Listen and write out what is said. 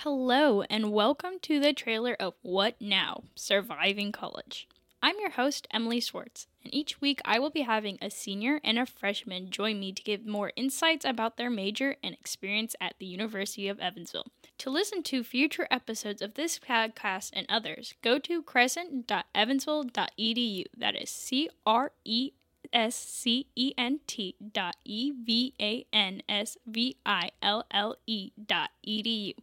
Hello, and welcome to the trailer of What Now? Surviving College. I'm your host, Emily Schwartz, and each week I will be having a senior and a freshman join me to give more insights about their major and experience at the University of Evansville. To listen to future episodes of this podcast and others, go to crescent.evansville.edu. That is C R E S C E N T dot E V A N S V I L L E dot E D U.